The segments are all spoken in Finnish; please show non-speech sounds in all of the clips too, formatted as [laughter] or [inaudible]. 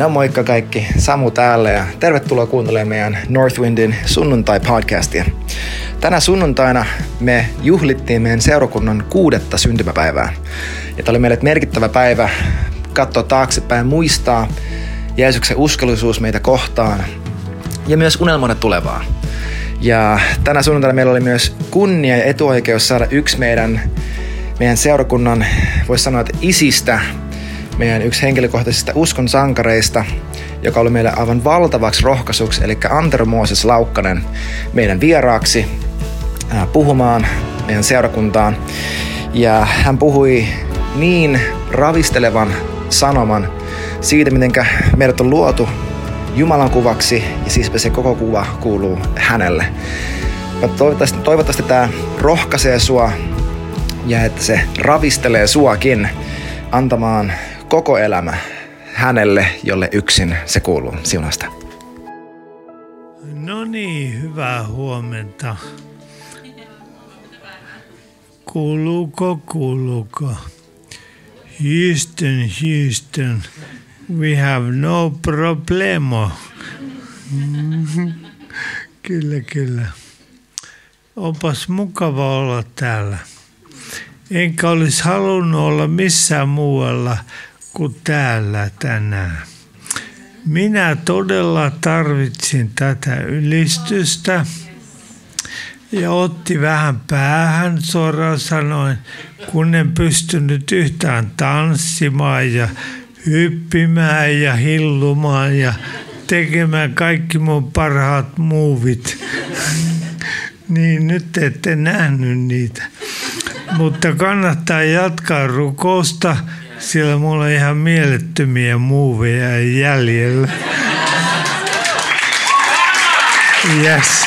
No moikka kaikki, Samu täällä ja tervetuloa kuuntelemaan meidän Northwindin sunnuntai-podcastia. Tänä sunnuntaina me juhlittiin meidän seurakunnan kuudetta syntymäpäivää. Ja tämä oli meille merkittävä päivä katsoa taaksepäin, muistaa Jeesuksen uskollisuus meitä kohtaan ja myös unelmoida tulevaa. Ja tänä sunnuntaina meillä oli myös kunnia ja etuoikeus saada yksi meidän, meidän seurakunnan, voisi sanoa, että isistä, meidän yksi henkilökohtaisista uskon sankareista, joka oli meille aivan valtavaksi rohkaisuksi, eli Antero Mooses Laukkanen meidän vieraaksi puhumaan meidän seurakuntaan. Ja hän puhui niin ravistelevan sanoman siitä, miten meidät on luotu Jumalan kuvaksi ja siispä se koko kuva kuuluu hänelle. Toivottavasti, toivottavasti tämä rohkaisee sua ja että se ravistelee suakin antamaan koko elämä hänelle, jolle yksin se kuuluu siunasta. No niin, hyvää huomenta. Kuuluuko, kuuluuko? Houston, Houston, we have no problemo. [laughs] Kyllä, kyllä. Onpas mukava olla täällä. Enkä olisi halunnut olla missään muualla kuin täällä tänään. Minä todella tarvitsin tätä ylistystä ja otti vähän päähän suoraan sanoen, kun en pystynyt yhtään tanssimaan ja hyppimään ja hillumaan ja tekemään kaikki mun parhaat muuvit. [laughs] niin nyt ette nähnyt niitä. Mutta kannattaa jatkaa rukousta, sillä mulla on ihan mielettömiä muuveja jäljellä. Yes.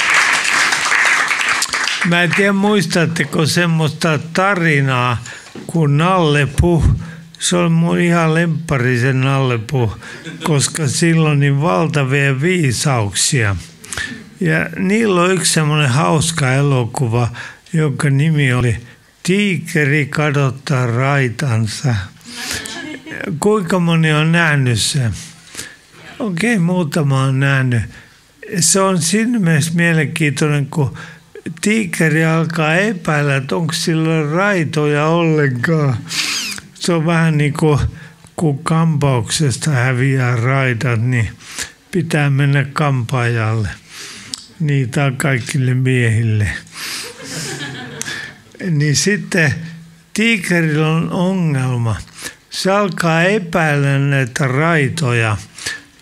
Mä en tiedä, muistatteko semmoista tarinaa, kun Nalle Puh, se on mun ihan lemppari se Nalle Puh, koska silloin niin valtavia viisauksia. Ja niillä on yksi semmoinen hauska elokuva, jonka nimi oli Tiikeri kadottaa raitansa. Kuinka moni on nähnyt sen? Okei, okay, muutama on nähnyt. Se on siinä mielessä mielenkiintoinen, kun tiikeri alkaa epäillä, että onko sillä raitoja ollenkaan. Se on vähän niin kuin kun kampauksesta häviää raidat, niin pitää mennä kampaajalle. Niitä on kaikille miehille. Niin sitten tiikerillä on ongelma. Se alkaa epäillä näitä raitoja.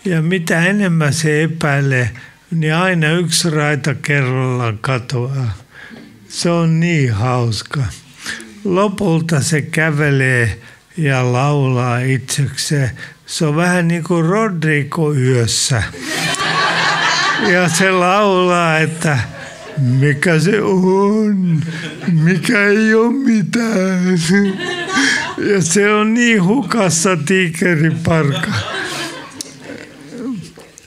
Ja mitä enemmän se epäilee, niin aina yksi raita kerrallaan katoaa. Se on niin hauska. Lopulta se kävelee ja laulaa itsekseen. Se on vähän niin kuin Rodrigo yössä. Ja se laulaa, että mikä se on, mikä ei ole mitään. Ja se on niin hukassa tiikeriparka.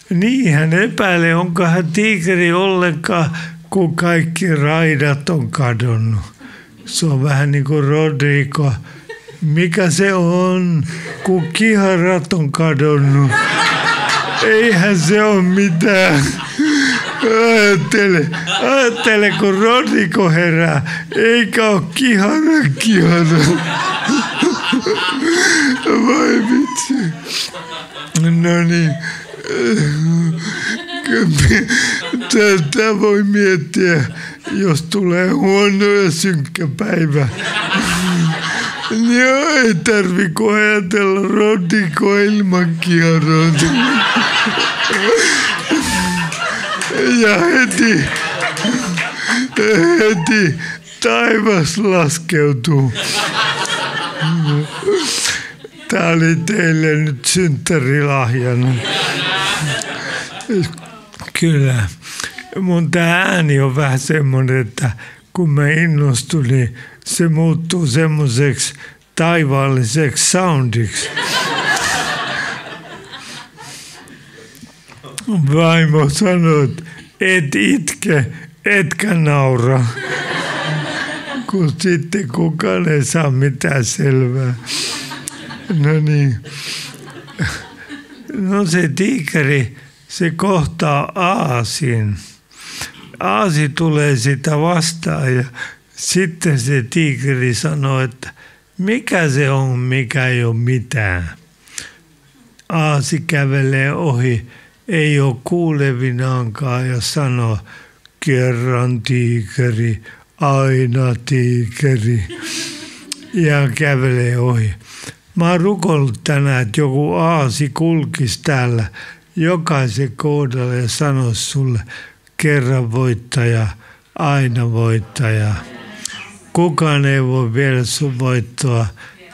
Niin, hän epäilee, onko hän tiikeri ollenkaan, kun kaikki raidat on kadonnut. Se on vähän niin kuin Rodrigo. Mikä se on, kun kiharat on kadonnut? Eihän se ole mitään. Ajattele, ajattele, kun Rodrigo herää, eikä ole kihara kihara. Vai vitsi. No niin. Tätä voi miettiä, jos tulee huono ja synkkä päivä. Niin ei tarvi ajatella rodiko ilman kierrot. Ja heti, heti taivas laskeutuu. Tämä oli teille nyt synttärilahjana. Kyllä. Mun tämä ääni on vähän semmoinen, että kun mä innostun, niin se muuttuu semmoiseksi taivaalliseksi soundiksi. Vaimo sanoi, että et itke, etkä naura. Kun sitten kukaan ei saa mitään selvää. No niin. No se tiikeri, se kohtaa aasin. Aasi tulee sitä vastaan ja sitten se tiikeri sanoo, että mikä se on, mikä ei ole mitään. Aasi kävelee ohi, ei ole kuulevinaankaan ja sanoo, kerran tiikeri, aina tiikeri. Ja kävelee ohi. Mä oon rukollut tänään, että joku aasi kulkisi täällä jokaisen kohdalla ja sanoisi sulle kerran voittaja, aina voittaja. Kukaan ei voi viedä sun voittoa.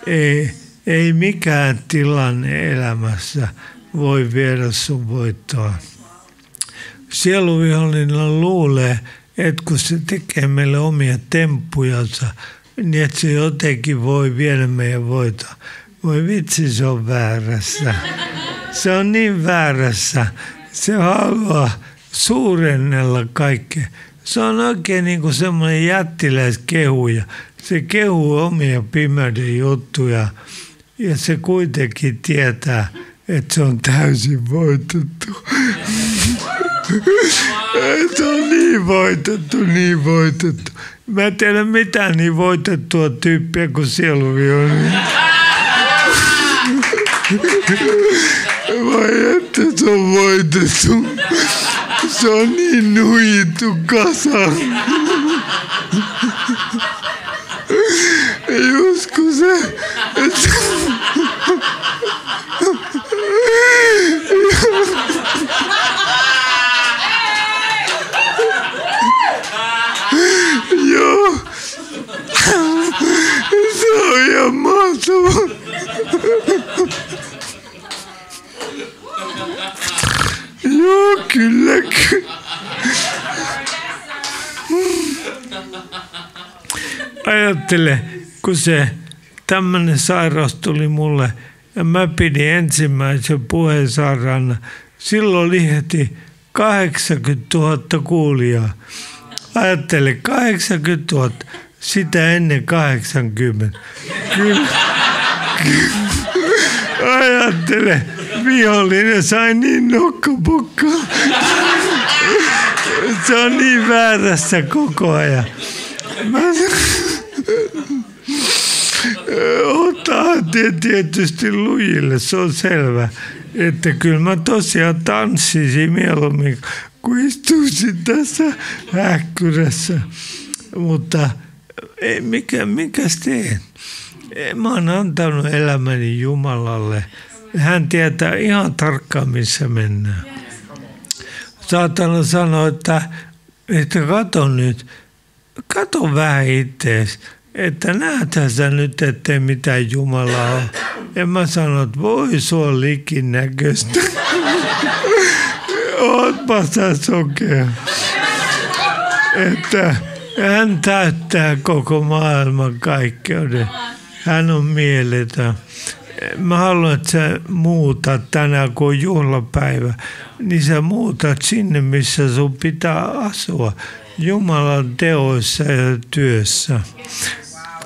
Ei, ei mikään tilanne elämässä voi viedä sun voittoa. Sieluvihollinen luulee, että kun se tekee meille omia temppujansa, niin että se jotenkin voi viedä meidän voittoa. Voi vitsi, se on väärässä. Se on niin väärässä. Se haluaa suurennella kaikkea. Se on oikein niin kuin semmoinen jättiläiskehuja. Se kehuu omia pimeyden juttuja ja se kuitenkin tietää, että se on täysin voitettu. se on niin voitettu, niin voitettu. Mä en tiedä mitään niin voitettua tyyppiä kuin sieluvioni. Vai että se on voitettu. Se on niin nuijittu kasa. Just kun se... Et... Ihan mahtavaa. Joo. Ajattele, kun se tämmöinen sairaus tuli mulle ja mä pidin ensimmäisen puheen sairaana. Silloin oli heti 80 000 kuulijaa. Ajattele, 80 000, sitä ennen 80. Kyllä. Ajattele, vihollinen sai niin nokkapukkaa. Se on niin väärässä koko ajan. Mä... Ottaa tietysti lujille, se on selvä. Että kyllä mä tosiaan tanssisin mieluummin, kuin istuisin tässä häkkyrässä. Mutta mikä, mikä teen? Mä oon antanut elämäni Jumalalle. Hän tietää ihan tarkkaan, missä mennään. Saatana sanoa, että, että kato nyt, kato vähän ittees, että näethän sä nyt, ettei mitään Jumalaa ole. Ja mä sanon, että voi sua likin näköistä. Ootpa sä sokea. Että hän täyttää koko maailman kaikkeuden. Hän on mieletön. Mä haluan, että sä muutat tänään, kun on juhlapäivä, niin sä muutat sinne, missä sun pitää asua. Jumalan teoissa ja työssä.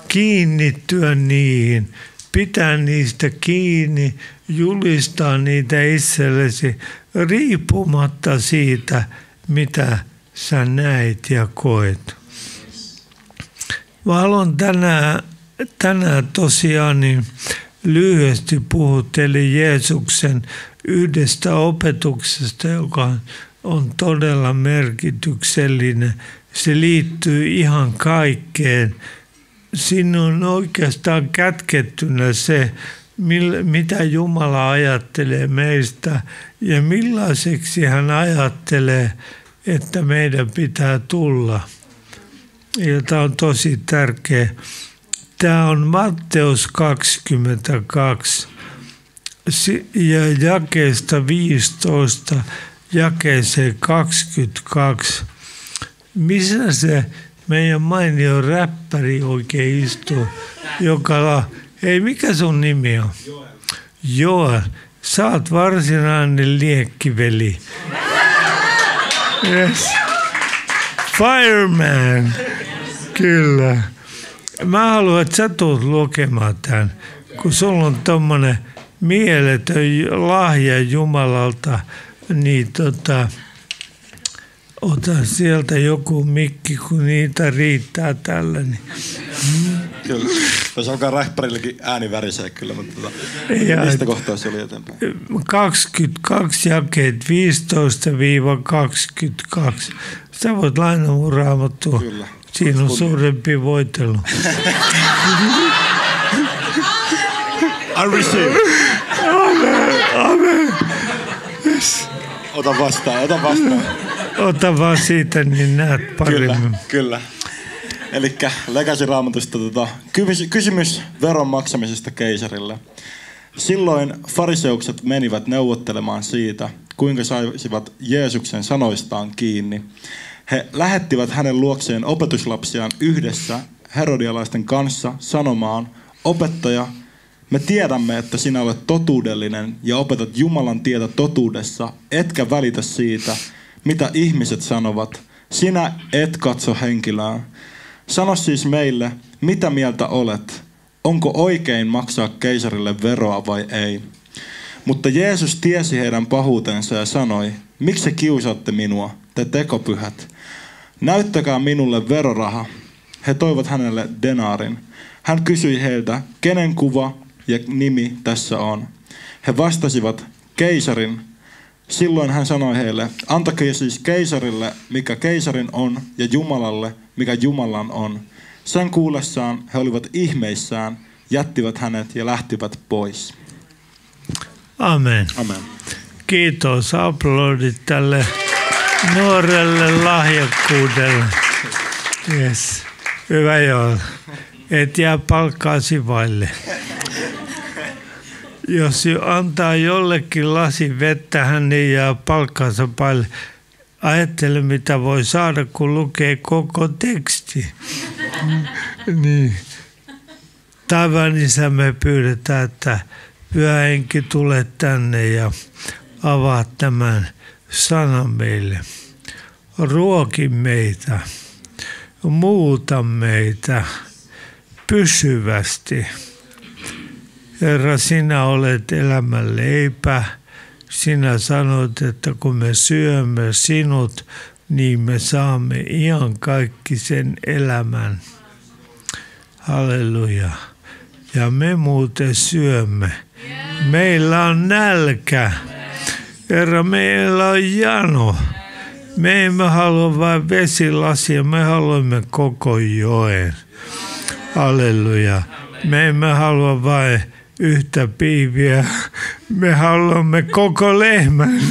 Kiinnittyä niihin, pitää niistä kiinni, julistaa niitä itsellesi riippumatta siitä, mitä sä näet ja koet. Mä haluan tänään, tänään tosiaan niin lyhyesti puhutteli Jeesuksen yhdestä opetuksesta, joka on todella merkityksellinen. Se liittyy ihan kaikkeen. Siinä on oikeastaan kätkettynä se, mitä Jumala ajattelee meistä ja millaiseksi hän ajattelee, että meidän pitää tulla. Tämä on tosi tärkeä. Tämä on Matteus 22 ja jakeesta 15 jakeeseen 22. Missä se meidän mainio räppäri oikein istuu, joka la... Hei, mikä sun nimi on? Joel. Sä oot varsinainen liekkiveli. Yes. Fireman. Kyllä. Mä haluan, että sä tulet lukemaan tämän, kun sulla on tommonen mieletön lahja Jumalalta, niin tota, ota sieltä joku mikki, kun niitä riittää tällä. Niin. Kyllä. Jos alkaa räppärillekin ääni värisee kyllä, mutta tota, ja, mistä kohtaa se oli eteenpäin? 22 jakeet 15-22. Sä voit lainaa mun raamattua. Kyllä. Siinä on suurempi voitelu. [laughs] I receive. Amen. Amen. Yes. Ota vastaan, ota vastaan. Ota vaan siitä, niin näet paremmin. Kyllä, kyllä. Eli Legacy Raamatusta tota, kysymys veron maksamisesta keisarille. Silloin fariseukset menivät neuvottelemaan siitä, kuinka saisivat Jeesuksen sanoistaan kiinni. He lähettivät hänen luokseen opetuslapsiaan yhdessä herodialaisten kanssa sanomaan, opettaja, me tiedämme, että sinä olet totuudellinen ja opetat Jumalan tietä totuudessa, etkä välitä siitä, mitä ihmiset sanovat. Sinä et katso henkilöä. Sano siis meille, mitä mieltä olet? Onko oikein maksaa keisarille veroa vai ei? Mutta Jeesus tiesi heidän pahuutensa ja sanoi, miksi kiusaatte minua, te tekopyhät? Näyttäkää minulle veroraha. He toivat hänelle denaarin. Hän kysyi heiltä, kenen kuva ja nimi tässä on. He vastasivat, keisarin. Silloin hän sanoi heille, antakaa siis keisarille, mikä keisarin on, ja Jumalalle, mikä Jumalan on. Sen kuullessaan he olivat ihmeissään, jättivät hänet ja lähtivät pois. Amen. Amen. Kiitos, aplodit tälle nuorelle lahjakkuudelle. Yes. Hyvä joo. Et jää palkkaasi vaille. Jos antaa jollekin lasi vettä, hän ei jää palkkaansa paille. Ajattele, mitä voi saada, kun lukee koko teksti. Niin. Taivaan isä, me pyydetään, että pyhä henki tule tänne ja avaa tämän sanan meille. Ruoki meitä, muuta meitä pysyvästi. Herra, sinä olet elämän leipä. Sinä sanot, että kun me syömme sinut, niin me saamme ihan kaikki sen elämän. Halleluja. Ja me muuten syömme. Meillä on nälkä. Herra, meillä on jano. Me emme halua vain vesilasia, me haluamme koko joen. Halleluja. Me emme halua vain yhtä piiviä. Me haluamme koko lehmän. [laughs]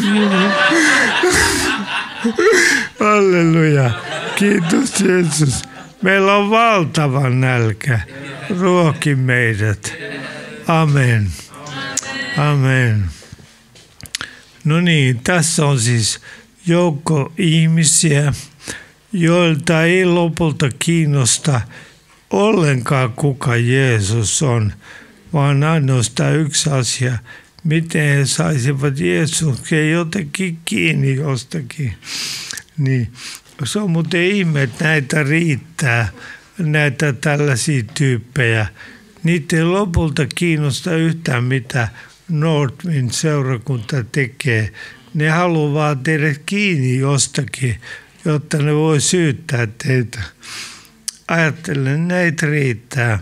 Halleluja. Kiitos Jeesus. Meillä on valtava nälkä. Ruoki meidät. Amen. Amen. No niin, tässä on siis joukko ihmisiä, joilta ei lopulta kiinnosta ollenkaan kuka Jeesus on, vaan ainoastaan yksi asia, miten he saisivat Jeesuksen jotenkin kiinni jostakin. Niin, se on muuten ihme, että näitä riittää, näitä tällaisia tyyppejä. Niitä ei lopulta kiinnosta yhtään, mitä Northwind seurakunta tekee. Ne haluaa teidät kiinni jostakin, jotta ne voi syyttää teitä. Ajattelen, näitä riittää.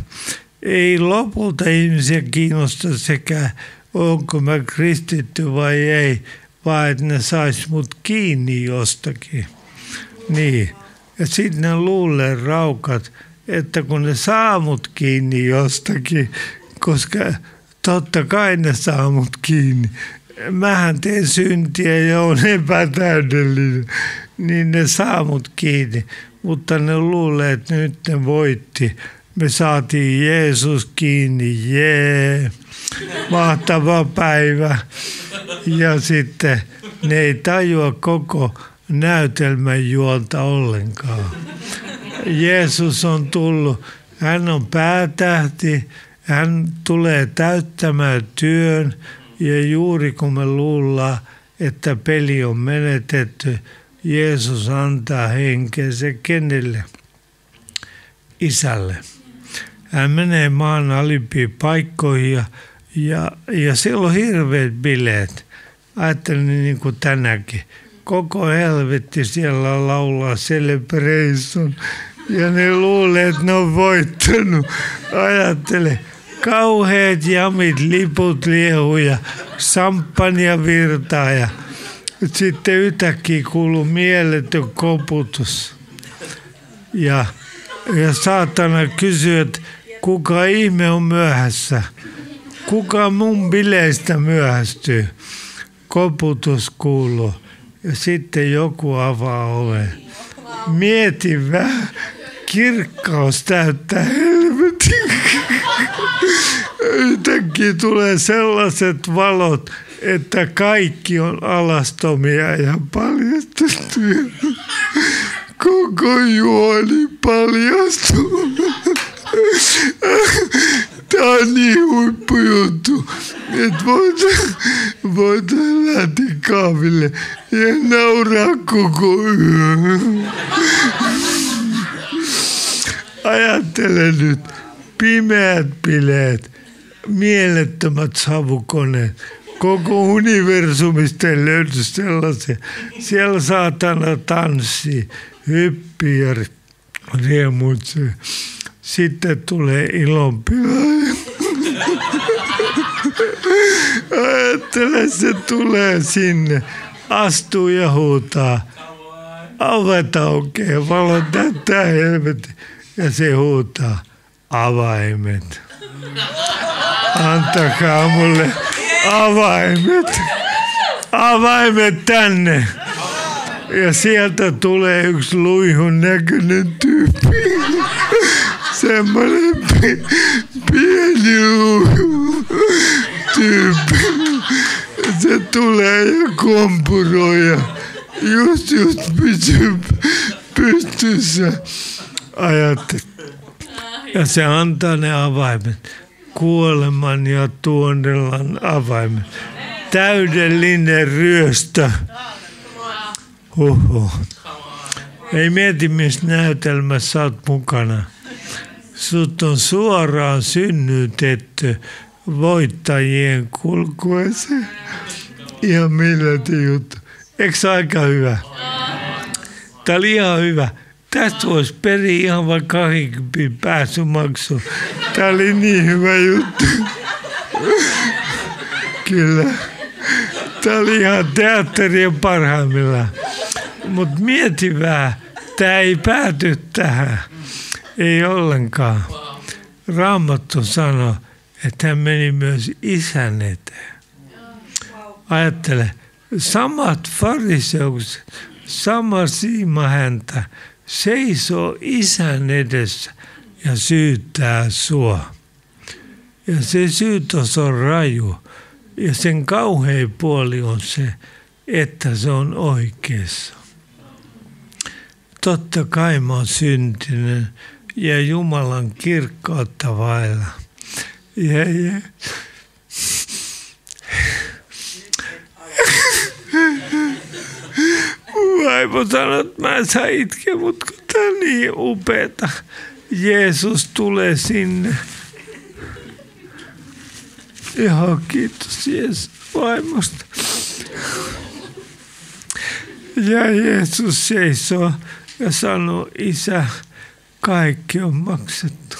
Ei lopulta ihmisiä kiinnosta sekä onko mä kristitty vai ei, vaan että ne sais mut kiinni jostakin. Niin. Ja sitten ne luulee raukat, että kun ne saa mut kiinni jostakin, koska totta kai ne saa mut kiinni. Mähän teen syntiä ja on epätäydellinen, niin ne saa mut kiinni. Mutta ne luulee, että nyt ne voitti. Me saatiin Jeesus kiinni, jee, mahtava päivä. Ja sitten ne ei tajua koko näytelmän juonta ollenkaan. Jeesus on tullut, hän on päätähti, hän tulee täyttämään työn ja juuri kun me luullaan, että peli on menetetty, Jeesus antaa henkensä kenelle? Isälle. Hän menee maan alimpiin paikkoihin ja Ja, ja siellä on hirveät bileet. Ajattelin niin kuin tänäkin. Koko helvetti siellä laulaa Celebration. Ja ne luulee, että ne on voittanut. Ajattele, kauheat jamit, liput liehu ja samppania virtaa. Ja sitten yhtäkkiä kuuluu mieletön koputus. Ja, ja saatana kysyy, että kuka ihme on myöhässä? Kuka mun bileistä myöhästyy? Koputus kuuluu. Ja sitten joku avaa oven. Mieti vähän. Kirkkaus täyttää helvetin. Yhtäkkiä tulee sellaiset valot, että kaikki on alastomia ja paljastettuja. Koko juoni paljastuu. Tämä on niin huippujuttu, että voidaan, voidaan lähteä kahville ja nauraa koko yön. Ajattele nyt, pimeät bileet, mielettömät savukoneet, koko universumista ei löydy sellaisia. Siellä saatana tanssii, hyppii ja riemuitsee. Sitten tulee ilonpilaaja. Ajattele, se tulee sinne, astuu ja huutaa. Ovet aukeaa, valo täyttää helvetti. Ja se huutaa, avaimet. Antakaa mulle avaimet. Avaimet tänne. Ja sieltä tulee yksi luihun näköinen tyyppi. Semmoinen pi- pieni tyyppi. Se tulee ja kompuroi ja just just pysyy pystyssä. Ajattelin. Ja se antaa ne avaimet. Kuoleman ja tuonellan avaimet. Täydellinen ryöstö. Huhhuh. Ei mieti, missä näytelmässä olet mukana. Sut on suoraan synnytetty voittajien kulkueseen. Ihan millä juttu. Eikö se aika hyvä? Tämä oli ihan hyvä. Tästä voisi periä ihan vaikka 20 pääsymaksu. Tämä oli niin hyvä juttu. Kyllä. Tämä oli ihan teatterien parhaimmillaan. Mutta mieti vähän, tämä ei pääty tähän. Ei ollenkaan. Raamattu sanoi, että hän meni myös isän eteen. Ajattele, samat fariseukset, sama siima häntä seisoo isän edessä ja syyttää sua. Ja se syytös on raju. Ja sen kauhein puoli on se, että se on oikeassa. Totta kai mä oon syntinen ja Jumalan kirkkautta vailla. Ja, ja. Vaimo sanoi, että mä en saa itkeä, mutta kun tää on niin upeeta. Jeesus tulee sinne. Joo, kiitos Jeesus vaimosta. Ja Jeesus seisoo ja sanoo, isä, kaikki on maksettu.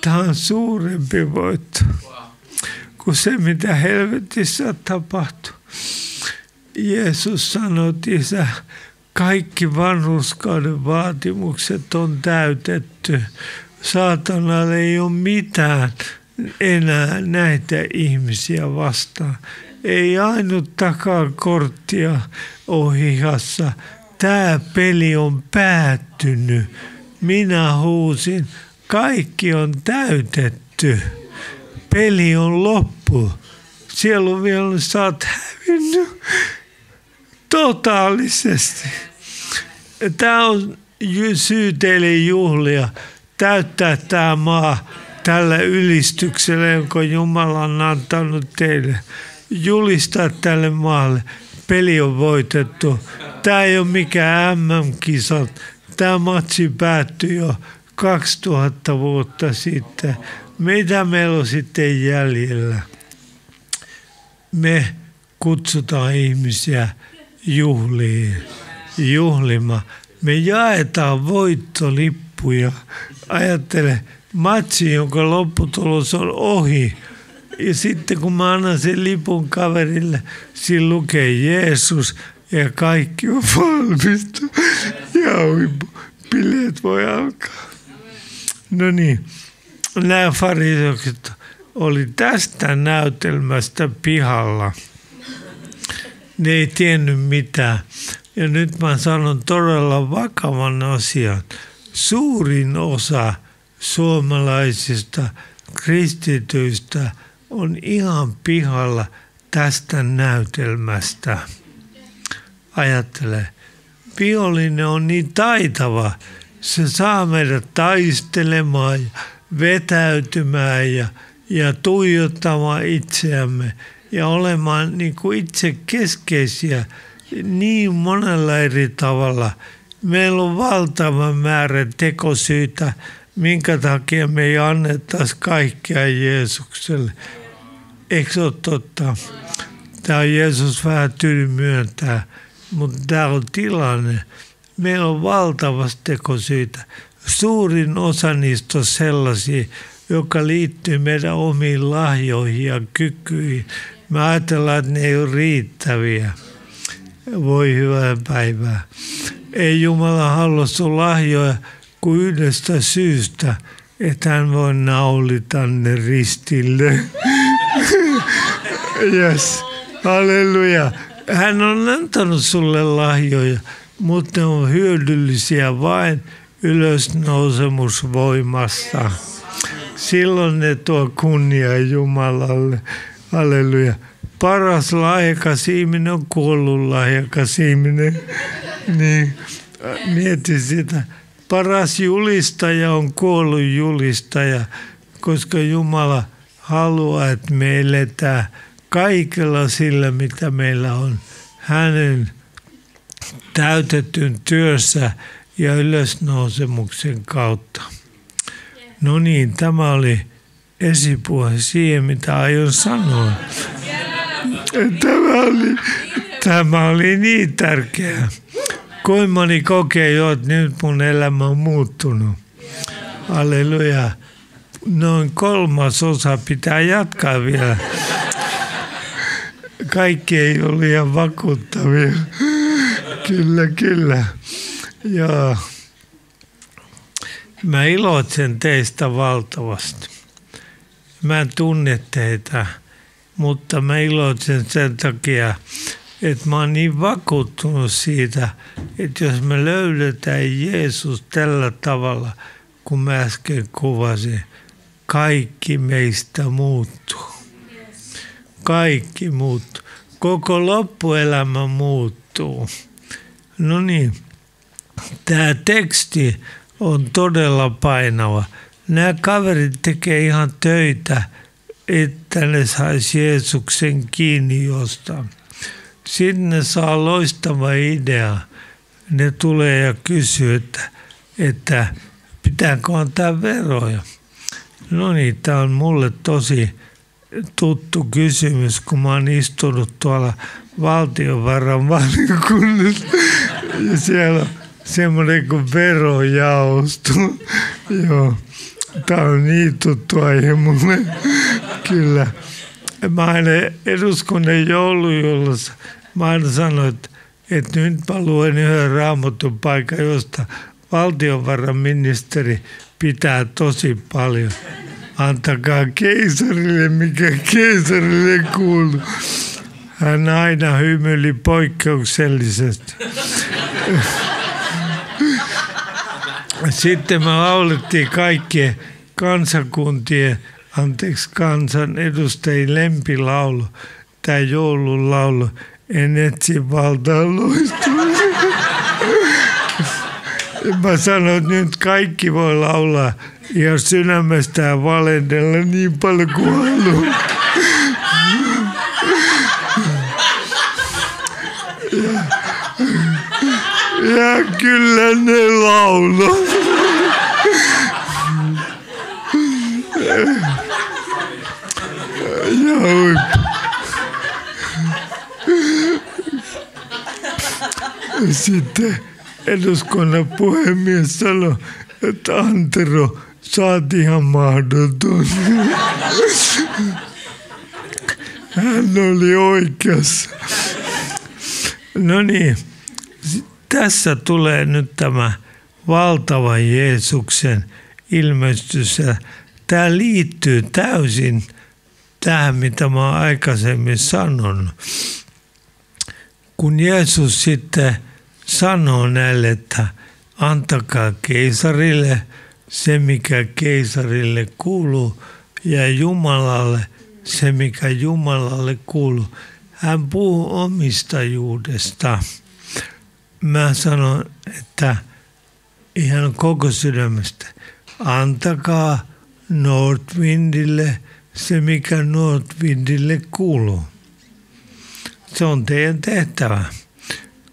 Tämä on suurempi voitto kuin se, mitä helvetissä tapahtuu. Jeesus sanoi, että isä, kaikki vanhuskauden vaatimukset on täytetty. Saatanalla ei ole mitään enää näitä ihmisiä vastaan. Ei ainut takakorttia ohihassa. Tämä peli on päättynyt. Minä huusin, kaikki on täytetty. Peli on loppu. Siellä on vielä, sä oot hävinnyt totaalisesti. Tämä on syy teille juhlia, täyttää tämä maa tällä ylistyksellä, jonka Jumala on antanut teille. Julistaa tälle maalle. Peli on voitettu. Tämä ei ole mikään MM-kisat. Tämä matsi päättyi jo 2000 vuotta sitten, mitä meillä on sitten jäljellä? Me kutsutaan ihmisiä juhliin, juhlima. Me jaetaan voittolippuja. Ajattele, matsi, jonka lopputulos on ohi. Ja sitten kun mä annan sen lipun kaverille, siinä lukee Jeesus ja kaikki on valmista. Ja bileet voi alkaa. No niin, nämä fariseukset oli tästä näytelmästä pihalla. Ne ei tiennyt mitään. Ja nyt mä sanon todella vakavan asian. Suurin osa suomalaisista kristityistä on ihan pihalla tästä näytelmästä. Ajattele, vihollinen on niin taitava, se saa meidät taistelemaan ja vetäytymään ja, ja tuijottamaan itseämme ja olemaan niin kuin itse keskeisiä niin monella eri tavalla. Meillä on valtava määrä tekosyitä, minkä takia me ei annettaisi kaikkea Jeesukselle. Eikö se ole totta? Tämä Jeesus vähän tyly myöntää, mutta tämä on tilanne. Meillä on valtavasti tekosyitä. Suurin osa niistä on sellaisia, joka liittyy meidän omiin lahjoihin ja kykyihin. Me ajatellaan, että ne ei ole riittäviä. Voi hyvää päivää. Ei Jumala halua sun lahjoja kuin yhdestä syystä, että hän voi naulita ne ristille. [laughs] yes. Halleluja. Hän on antanut sulle lahjoja, mutta ne on hyödyllisiä vain ylösnousemusvoimasta. Silloin ne tuo kunnia Jumalalle. Halleluja. Paras lahjakas ihminen on kuollut lahjakas ihminen. Niin, mieti sitä. Paras julistaja on kuollut julistaja, koska Jumala haluaa, että me eletään kaikella sillä, mitä meillä on. Hänen täytetyn työssä ja ylösnousemuksen kautta. No niin, tämä oli esipuhe siihen, mitä aion sanoa. Tämä oli, tämä oli niin tärkeää. Kuinka moni kokee jo, että nyt mun elämä on muuttunut. Halleluja. Noin kolmas osa pitää jatkaa vielä. Kaikki ei ole liian vakuuttavia. Kyllä, kyllä. Joo. Mä iloitsen teistä valtavasti. Mä en tunne teitä, mutta mä iloitsen sen takia, että mä oon niin vakuuttunut siitä, että jos me löydetään Jeesus tällä tavalla, kun mä äsken kuvasin, kaikki meistä muuttuu. Kaikki muuttuu. Koko loppuelämä muuttuu. No niin, tämä teksti on todella painava. Nämä kaverit tekee ihan töitä, että ne saisi Jeesuksen kiinni jostain. Sitten ne saa loistava idea. Ne tulee ja kysyy, että, että pitääkö antaa veroja. No niin, tämä on mulle tosi tuttu kysymys, kun mä oon istunut tuolla valtiovaran valiokunnassa ja siellä on semmoinen kuin verojaosto. Joo, tämä on niin tuttu aihe mulle. Kyllä. Mä aina eduskunnan joulujuhlassa, mä aina sanoin, että, että nyt mä luen yhden raamatun paikan, josta valtiovarainministeri pitää tosi paljon. Antakaa keisarille, mikä keisarille kuuluu. Hän aina hymyili poikkeuksellisesti. Sitten me laulettiin kaikkien kansakuntien, anteeksi kansan edustajien lempilaulu, tämä joululaulu, en etsi valtaa loistua. Mä sanoin, että nyt kaikki voi laulaa ja sydämestään valendella niin paljon kuin haluaa. Ja kyllä ne laulaa. huippu. Sitten eduskunnan puhemies sanoi, että Antero, saat ihan mahdoton. Hän oli oikeassa. No niin, tässä tulee nyt tämä valtava Jeesuksen ilmestys. Tämä liittyy täysin tähän, mitä mä aikaisemmin sanonut. Kun Jeesus sitten sanoo näille, että antakaa keisarille se, mikä keisarille kuuluu, ja Jumalalle se, mikä Jumalalle kuuluu. Hän puhuu omistajuudesta. Mä sanon, että ihan koko sydämestä, antakaa Northwindille se, mikä Northwindille kuuluu. Se on teidän tehtävä.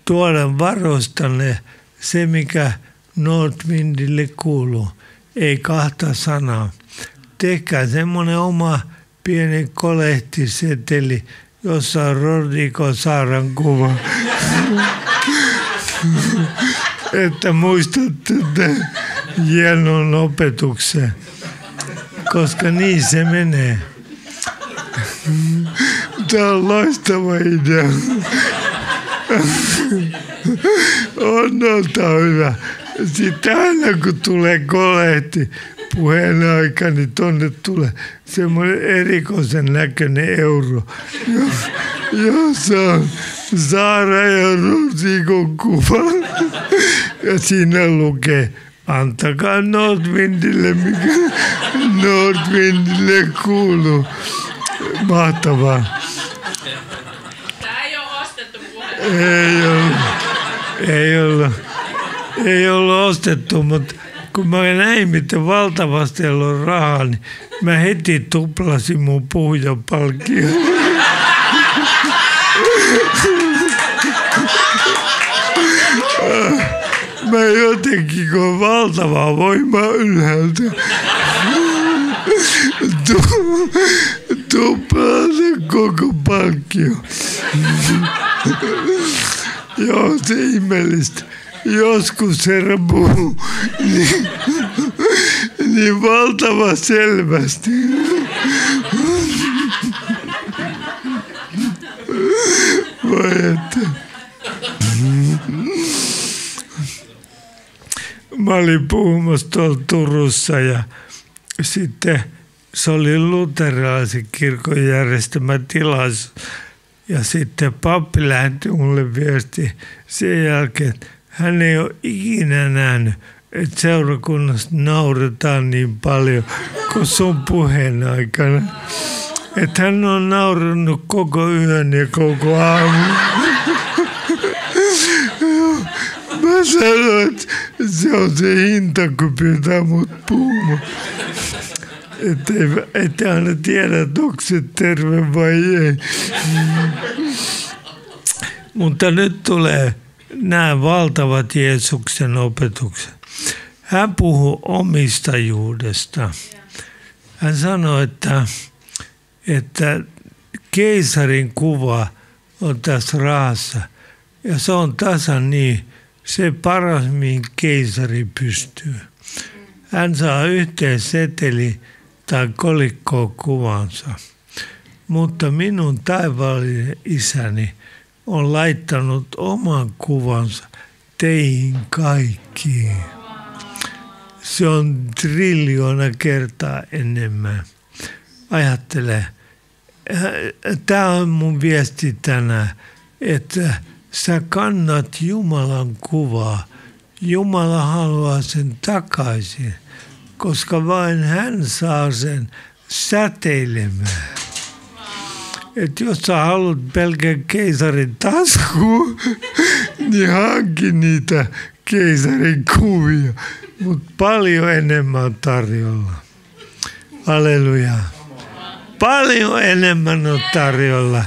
Tuoda varoistanne se, mikä Northwindille kuuluu. Ei kahta sanaa. Tehkää semmoinen oma pieni kolehtiseteli, jossa on Rodrigo Saaran kuva. että muistatte tämän hienon opetuksen, koska niin se menee. Tämä on loistava idea. On, on hyvä. Sitten aina kun tulee kolehti puheen aika, niin tonne tulee semmoinen erikoisen näköinen euro, jossa on Saara ja Rosikon kuva. Ja siinä lukee, antakaa Nordwindille, mikä Nordwindille kuuluu. Mahtavaa. Tämä ei ole ostettu puhe. Ei ollut. Ei ollut. Ei ollut ostettu, mutta kun mä näin, miten valtavasti on rahaa, niin mä heti tuplasin mun puhujapalkkion. Mä jotenkin, kun on valtavaa voimaa ylhäältä, tu- tuplasin koko palkkio. Joo, se ihmeellistä. Joskus herra puhuu niin, niin valtava selvästi. Voi että. Mä olin puhumassa tuolla Turussa ja sitten se oli luterilaisen kirkon järjestämä tilaisuus. Ja sitten pappi lähetti mulle viesti sen jälkeen, että hän ei ole ikinä nähnyt, että seurakunnassa nauretaan niin paljon kuin sun puheen aikana. Että hän on nauranut koko yön ja koko aamun. Mä sanoin, että se on se hinta, kun pyytää mut puhumaan. Että et aina tiedä, että onko se terve vai ei. Mutta nyt tulee nämä valtavat Jeesuksen opetukset. Hän puhuu omistajuudesta. Hän sanoi, että, että keisarin kuva on tässä rahassa. Ja se on tasan niin, se paras, mihin keisari pystyy. Hän saa yhteen seteli tai kolikkoa kuvansa. Mutta minun taivaallinen isäni on laittanut oman kuvansa teihin kaikkiin. Se on triljoona kertaa enemmän. Ajattele, tämä on mun viesti tänään, että sä kannat Jumalan kuvaa. Jumala haluaa sen takaisin, koska vain hän saa sen säteilemään. Että jos sä haluat pelkän keisarin taskuun, [laughs] niin hanki niitä keisarin kuvia. Mutta paljon enemmän tarjolla. Halleluja. Paljon enemmän on tarjolla.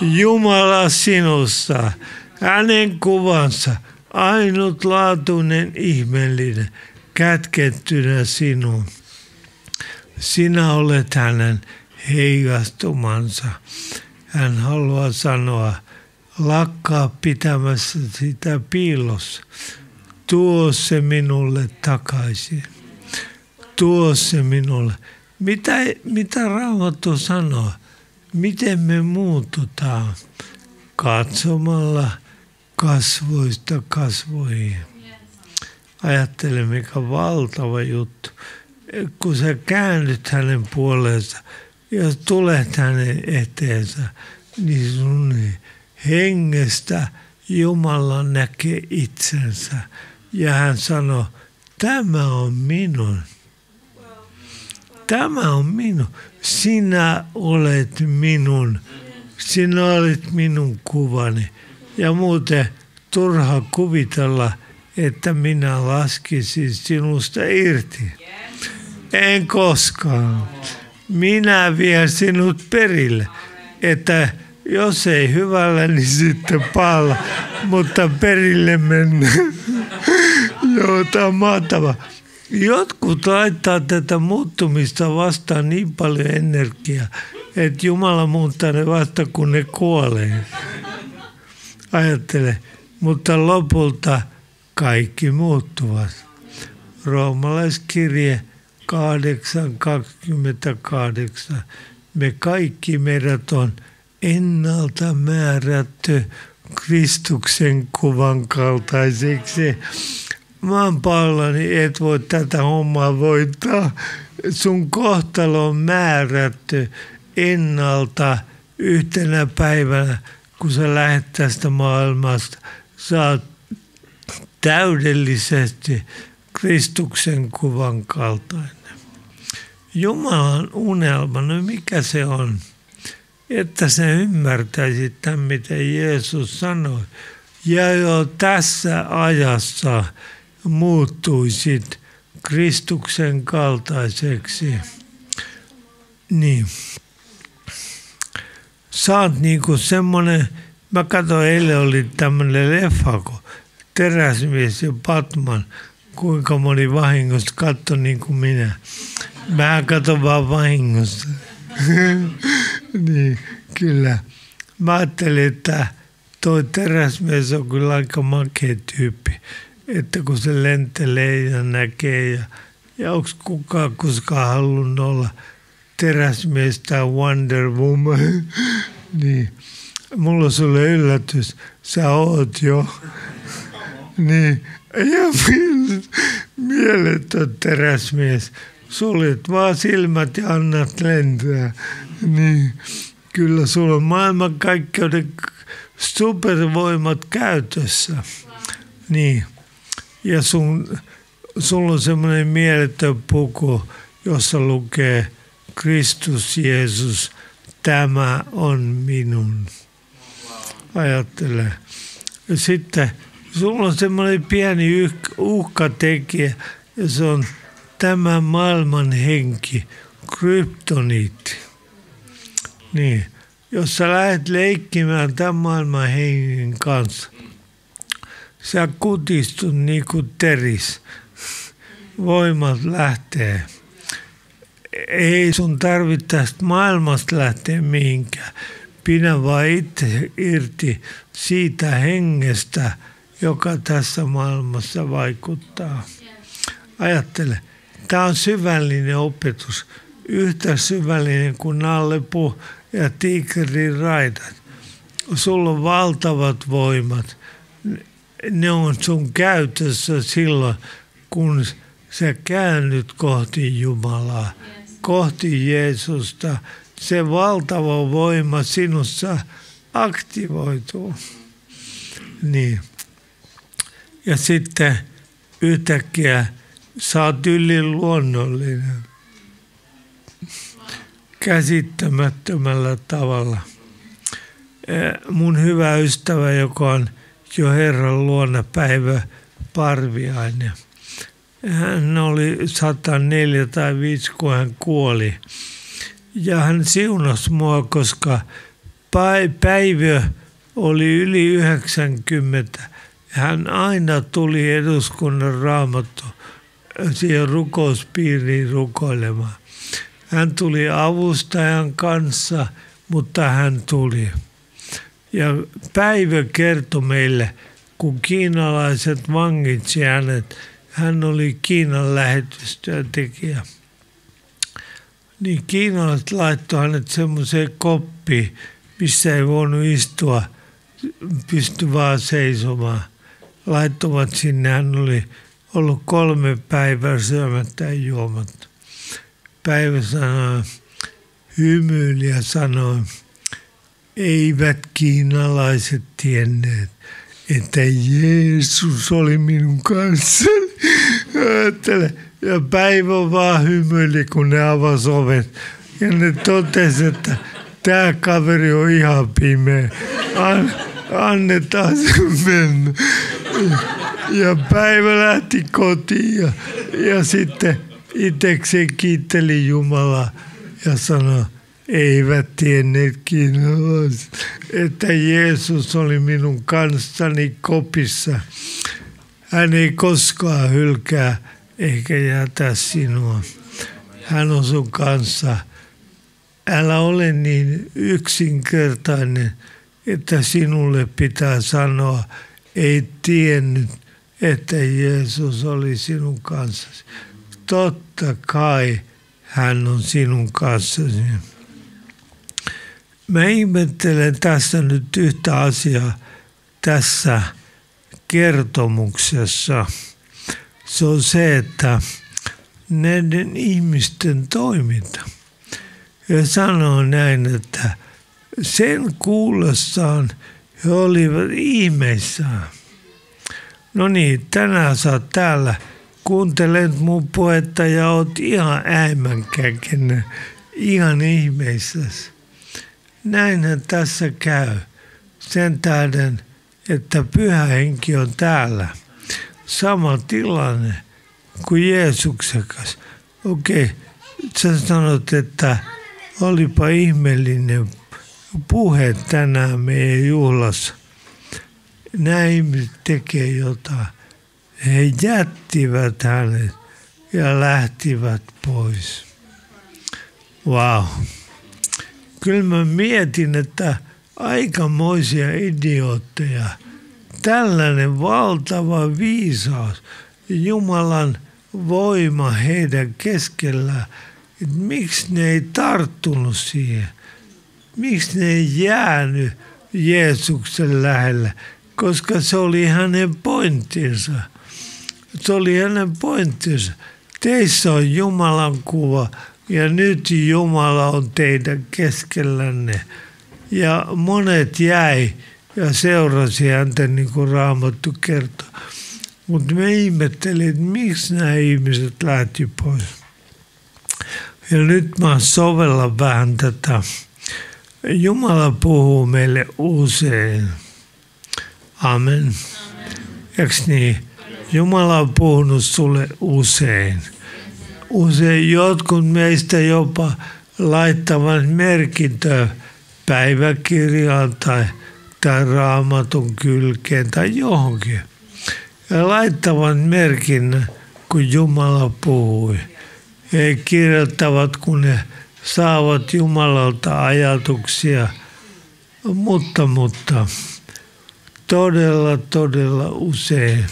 Jumala sinussa, hänen kuvansa, ainutlaatuinen, ihmeellinen, kätkettynä sinuun. Sinä olet hänen heigastumansa. Hän haluaa sanoa, lakkaa pitämässä sitä piilossa. Tuo se minulle takaisin. Tuo se minulle. Mitä, mitä Raamattu sanoo? Miten me muututaan? Katsomalla kasvoista kasvoihin. Ajattele, mikä valtava juttu. Kun sä käännyt hänen puoleensa ja tulet hänen eteensä, niin sun hengestä Jumala näkee itsensä. Ja hän sanoo, tämä on minun. Tämä on minun. Sinä olet minun. Sinä olet minun kuvani. Ja muuten turha kuvitella, että minä laskisin sinusta irti. En koskaan. Minä vien sinut perille. Että jos ei hyvällä, niin sitten palla. Mutta perille mennä. Joo, tämä on mahtava. Jotkut laittaa tätä muuttumista vastaan niin paljon energiaa, että Jumala muuttaa ne vasta kun ne kuolee. Ajattele, mutta lopulta kaikki muuttuvat. Roomalaiskirje 8.28. Me kaikki meidät on ennalta määrätty Kristuksen kuvan kaltaiseksi. Maanpalloani et voi tätä hommaa voittaa. Sun kohtalo on määrätty ennalta yhtenä päivänä, kun sä lähdet tästä maailmasta. Sä oot täydellisesti Kristuksen kuvan kaltainen. Jumalan unelma, no mikä se on? Että se ymmärtäisi tämän, mitä Jeesus sanoi. Ja jo tässä ajassa muuttuisit Kristuksen kaltaiseksi. Niin. Oot niinku semmonen, mä katsoin eilen oli tämmönen leffa, kun Teräsmies ja Batman, kuinka moni vahingossa katto niin kuin minä. Mä katson vaan vahingossa. [laughs] niin, kyllä. Mä ajattelin, että toi teräsmies on kyllä aika makea tyyppi että kun se lentelee ja näkee ja, ja onko kukaan koskaan halunnut olla teräsmies tai Wonder Woman, [laughs] niin mulla on sulle yllätys, sä oot jo. Niin, ja [laughs] mieletön teräsmies. Suljet vaan silmät ja annat lentää. Niin, kyllä sulla on maailmankaikkeuden supervoimat käytössä. Niin ja sun, sulla on semmoinen mieletön puku, jossa lukee Kristus Jeesus, tämä on minun. Ajattele. Ja sitten sulla on semmoinen pieni uhkatekijä, ja se on tämä maailman henki, kryptoniitti. Niin, jos sä lähdet leikkimään tämän maailman hengen kanssa, sä kutistut niin kuin teris. Voimat lähtee. Ei sun tarvitse tästä maailmasta lähteä mihinkään. Pidä vaan itse irti siitä hengestä, joka tässä maailmassa vaikuttaa. Ajattele, tämä on syvällinen opetus. Yhtä syvällinen kuin nallepu ja tiikerin raidat. Sulla on valtavat voimat ne on sun käytössä silloin, kun sä käännyt kohti Jumalaa, kohti Jeesusta. Se valtava voima sinussa aktivoituu. Niin. Ja sitten yhtäkkiä sä oot luonnollinen. Käsittämättömällä tavalla. Mun hyvä ystävä, joka on jo Herran luona päivä Parviainen. Hän oli 104 tai 5, kun hän kuoli. Ja hän siunasi mua, koska päivä oli yli 90. Hän aina tuli eduskunnan raamattu siihen rukouspiiriin rukoilemaan. Hän tuli avustajan kanssa, mutta hän tuli. Ja päivä kertoi meille, kun kiinalaiset vangitsi hänet, hän oli Kiinan lähetystyöntekijä. Niin kiinalaiset laittoi hänet semmoiseen koppiin, missä ei voinut istua, pysty vaan seisomaan. Laittomat sinne, hän oli ollut kolme päivää syömättä ja juomatta. Päivä sanoi, hymyili ja sanoi, eivät kiinalaiset tienneet, että Jeesus oli minun kanssani. [laughs] Ja päivä vaan hymyili, kun ne avasi ovet. Ja ne totesi, että tämä kaveri on ihan pimeä. An, annetaan sen mennä. Ja päivä lähti kotiin ja, ja sitten itsekseen kiitteli Jumalaa ja sanoi, eivät tienneet kiinalaiset, että Jeesus oli minun kanssani kopissa. Hän ei koskaan hylkää eikä jätä sinua. Hän on sun kanssa. Älä ole niin yksinkertainen, että sinulle pitää sanoa, ei tiennyt, että Jeesus oli sinun kanssasi. Totta kai hän on sinun kanssasi. Mä ihmettelen tässä nyt yhtä asiaa tässä kertomuksessa. Se on se, että näiden ihmisten toiminta. Ja sanoo näin, että sen kuullessaan he olivat ihmeissään. No niin, tänään sä oot täällä, kuuntelet mun puhetta ja oot ihan äimänkäkenen, ihan ihmeissäsi. Näinhän tässä käy sen tähden, että pyhä henki on täällä. Sama tilanne kuin Jeesuksen kanssa. Okei, sä sanot, että olipa ihmeellinen puhe tänään meidän juhlassa. Ihmiset tekee jotain. He jättivät hänet ja lähtivät pois. Wow kyllä mä mietin, että aikamoisia idiootteja. Tällainen valtava viisaus, Jumalan voima heidän keskellään. Että miksi ne ei tarttunut siihen? Miksi ne ei jäänyt Jeesuksen lähelle? Koska se oli hänen pointtinsa. Se oli hänen pointtinsa. Teissä on Jumalan kuva ja nyt Jumala on teidän keskellänne. Ja monet jäi ja seurasi häntä, niin kuin Raamattu kertoo. Mutta me ihmettelin, että miksi nämä ihmiset lähti pois. Ja nyt mä sovellan vähän tätä. Jumala puhuu meille usein. Amen. Eikö niin? Jumala on puhunut sulle usein usein jotkut meistä jopa laittavat merkintöä päiväkirjaan tai, tai raamatun kylkeen tai johonkin. Ja laittavat merkinnän, kun Jumala puhui. He kirjoittavat, kun ne saavat Jumalalta ajatuksia. Mutta, mutta todella, todella usein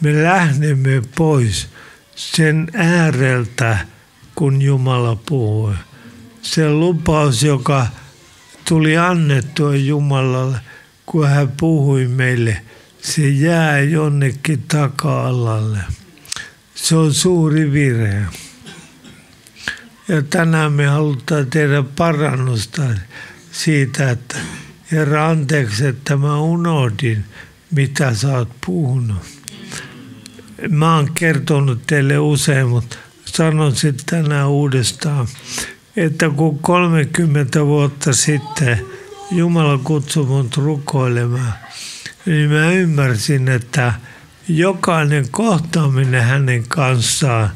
me lähdemme pois – sen ääreltä, kun Jumala puhui. Se lupaus, joka tuli annettua Jumalalle, kun hän puhui meille, se jää jonnekin taka-alalle. Se on suuri virhe. Ja tänään me halutaan tehdä parannusta siitä, että Herra, anteeksi, että mä unohdin, mitä sä oot puhunut mä oon kertonut teille usein, mutta sanon sitten tänään uudestaan, että kun 30 vuotta sitten Jumala kutsui mut rukoilemaan, niin mä ymmärsin, että jokainen kohtaaminen hänen kanssaan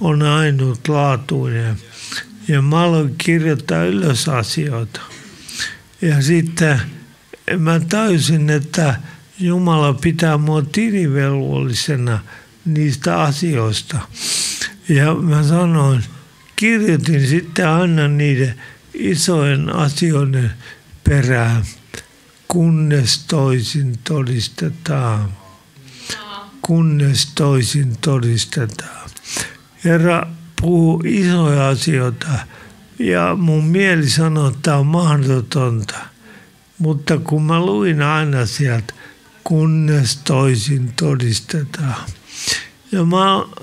on ainutlaatuinen. Ja mä aloin kirjoittaa ylös asioita. Ja sitten mä täysin, että Jumala pitää mua tilivelvollisena – niistä asioista. Ja mä sanoin, kirjoitin sitten aina niiden isojen asioiden perään, kunnes toisin todistetaan. Kunnes toisin todistetaan. Herra puhuu isoja asioita ja mun mieli sanoo, että tämä on mahdotonta. Mutta kun mä luin aina sieltä, kunnes toisin todistetaan. Ja mä,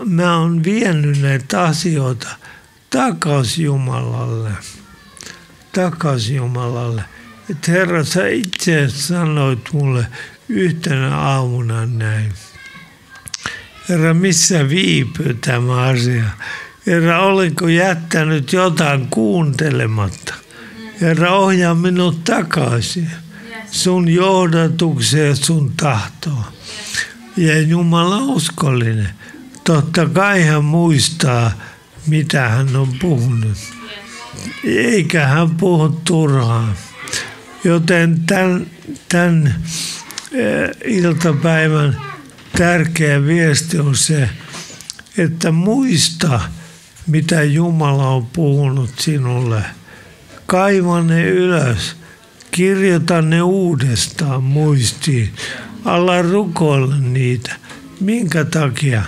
mä oon vienyt näitä asioita takaisin Jumalalle. Takaisin Jumalalle. Että Herra, sä itse sanoit mulle yhtenä aamuna näin. Herra, missä viipyy tämä asia? Herra, olenko jättänyt jotain kuuntelematta? Herra, ohjaa minut takaisin sun johdatukseen sun tahtoon. Ja Jumala uskollinen. Totta kai hän muistaa, mitä hän on puhunut. Eikä hän puhu turhaan. Joten tämän, tämän iltapäivän tärkeä viesti on se, että muista, mitä Jumala on puhunut sinulle. Kaiva ne ylös. Kirjoita ne uudestaan muistiin. Alla rukoilla niitä. Minkä takia?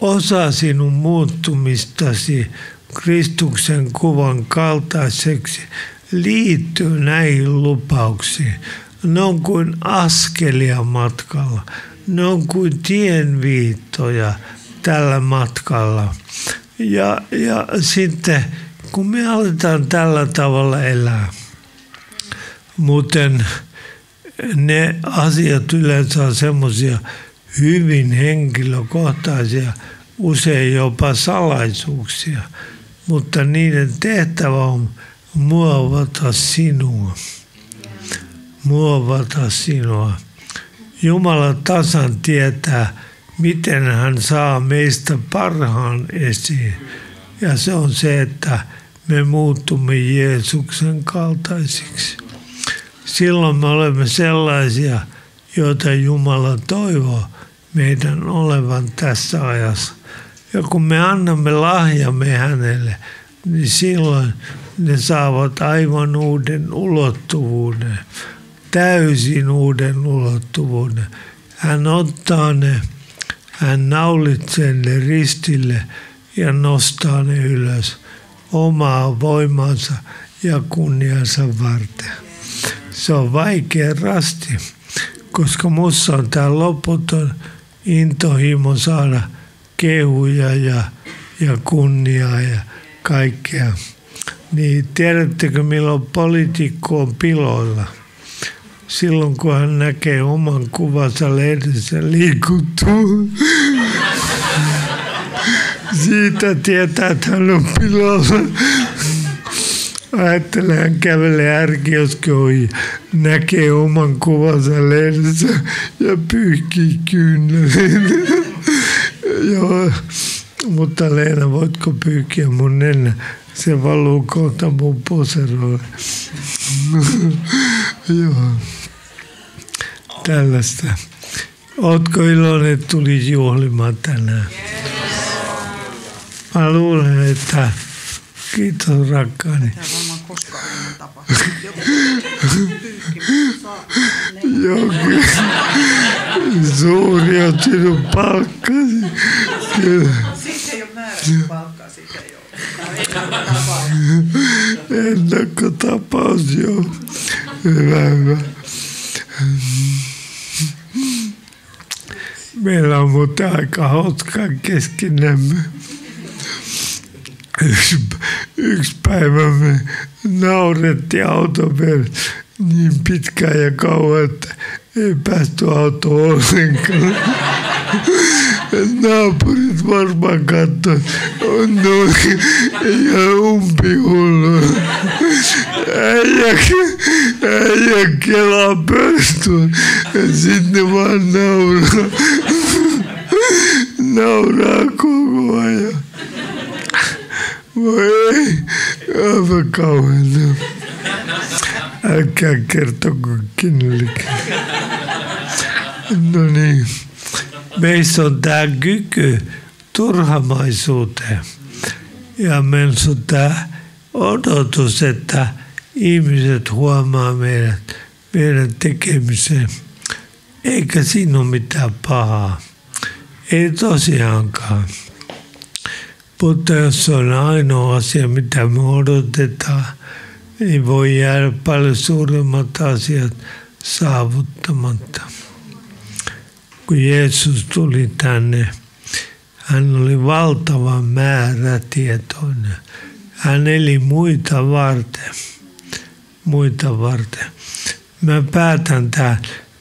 Osa sinun muuttumistasi Kristuksen kuvan kaltaiseksi liittyy näihin lupauksiin. Ne on kuin askelia matkalla. Ne on kuin tienviittoja tällä matkalla. Ja, ja sitten kun me aletaan tällä tavalla elää, muuten ne asiat yleensä on semmoisia hyvin henkilökohtaisia, usein jopa salaisuuksia, mutta niiden tehtävä on muovata sinua. Muovata sinua. Jumala tasan tietää, miten hän saa meistä parhaan esiin. Ja se on se, että me muuttumme Jeesuksen kaltaisiksi. Silloin me olemme sellaisia, joita Jumala toivoo meidän olevan tässä ajassa. Ja kun me annamme lahjamme hänelle, niin silloin ne saavat aivan uuden ulottuvuuden, täysin uuden ulottuvuuden. Hän ottaa ne, hän naulitsee ne ristille ja nostaa ne ylös omaa voimansa ja kunniansa varten. Se on vaikea rasti, koska mussa on tämä loputon intohimo saada kehuja ja, ja kunniaa ja kaikkea. Niin tiedättekö milloin poliitikko on piloilla? Silloin kun hän näkee oman kuvansa lehdessä liikuttuu. Siitä tietää, että hän on pilalla. Ajattelee, hän kävelee ärkioski ohi, näkee oman kuvansa lehdessä ja pyyhkii kyyneleitä. Joo, mutta Leena, voitko pyyhkiä mun nenä? Se valuu kohta mun poseroille. Joo. Tällaista. Ootko iloinen, että tuli juhlimaan tänään? Mä luulen, että kiitos rakkaani. Joku. Suuri on sinun palkkasi. Kyllä. Siitä ei ole määrätty palkkaa, siitä ei ole. Ennakkotapaus, joo. Hyvä, hyvä. Meillä on muuten aika hauskaa keskenämme. Yksi, yksi päivä me naurettiin auton niin pitkään ja kauan, että ei päästy autoon ollenkaan. Naapurit varmaan katsoi, on noin ihan umpihullu. Äijä, äijä kelaa pörstuun ja sitten vaan nauraa. Nauraa koko ajan. Voi ei, aivan kauhean. Älkää kertoko kenellekään. No niin. Meissä on tämä kyky turhamaisuuteen. Ja meillä on tämä odotus, että ihmiset huomaa meidät, meidän tekemiseen. Eikä siinä ole mitään pahaa. Ei tosiaankaan. Mutta jos on ainoa asia, mitä me odotetaan, niin voi jäädä paljon suuremmat asiat saavuttamatta. Kun Jeesus tuli tänne, hän oli valtavan määrätietoinen. Hän eli muita varten. Muita varten. Mä päätän tämä.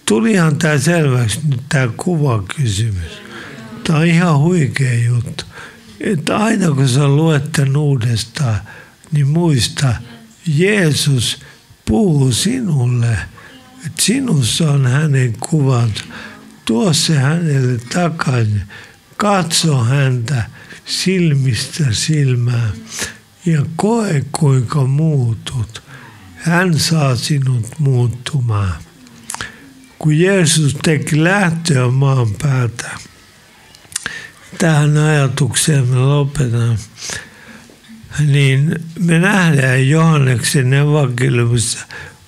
Tulihan tämä selväksi nyt tämä kuvakysymys. Tämä on ihan huikea juttu. Että aina kun sä luet tämän uudestaan, niin muista, Jeesus puhuu sinulle. Että sinussa on hänen kuvansa. Tuo se hänelle takaisin. Katso häntä silmistä silmään ja koe kuinka muutut. Hän saa sinut muuttumaan. Kun Jeesus teki lähtöä maan päältä, tähän ajatukseen me lopetan, niin me nähdään Johanneksen evankeliumissa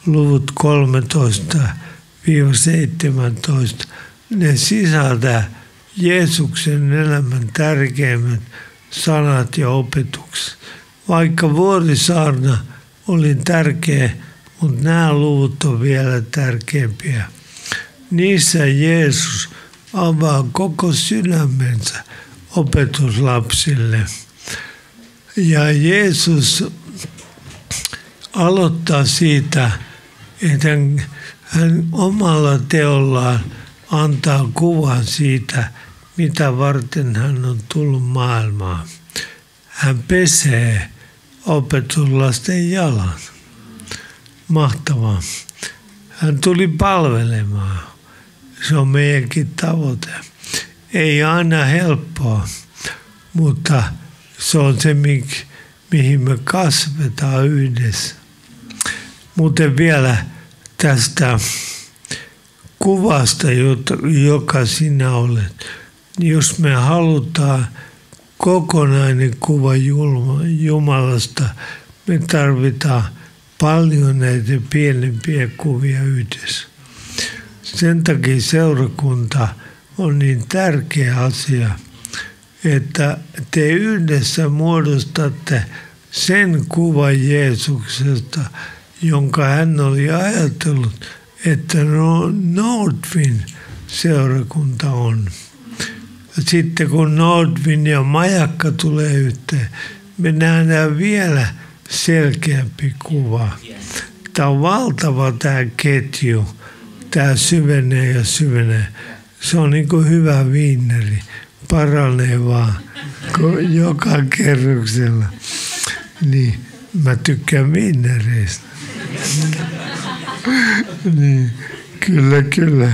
luvut 13-17. Ne sisältää Jeesuksen elämän tärkeimmät sanat ja opetukset. Vaikka vuorisaarna oli tärkeä, mutta nämä luvut on vielä tärkeämpiä. Niissä Jeesus avaa koko sydämensä opetuslapsille. Ja Jeesus aloittaa siitä, että hän omalla teollaan antaa kuvan siitä, mitä varten hän on tullut maailmaan. Hän pesee opetuslasten jalan. Mahtavaa. Hän tuli palvelemaan. Se on meidänkin tavoite. Ei aina helppoa, mutta se on se, mihin me kasvetaan yhdessä. Muuten vielä tästä kuvasta, joka sinä olet. Jos me halutaan kokonainen kuva Jumalasta, me tarvitaan paljon näitä pienempiä kuvia yhdessä. Sen takia seurakunta on niin tärkeä asia, että te yhdessä muodostatte sen kuvan Jeesuksesta, jonka hän oli ajatellut, että no, Nordvin seurakunta on. Sitten kun Nordvin ja Majakka tulee yhteen, me nähdään vielä selkeämpi kuva. Tämä on valtava tämä ketju. Tämä syvenee ja syvenee. Se on niin kuin hyvä viineri. Paranee vaan joka kerroksella. Niin, mä tykkään viinereistä. [laughs] niin, kyllä, kyllä.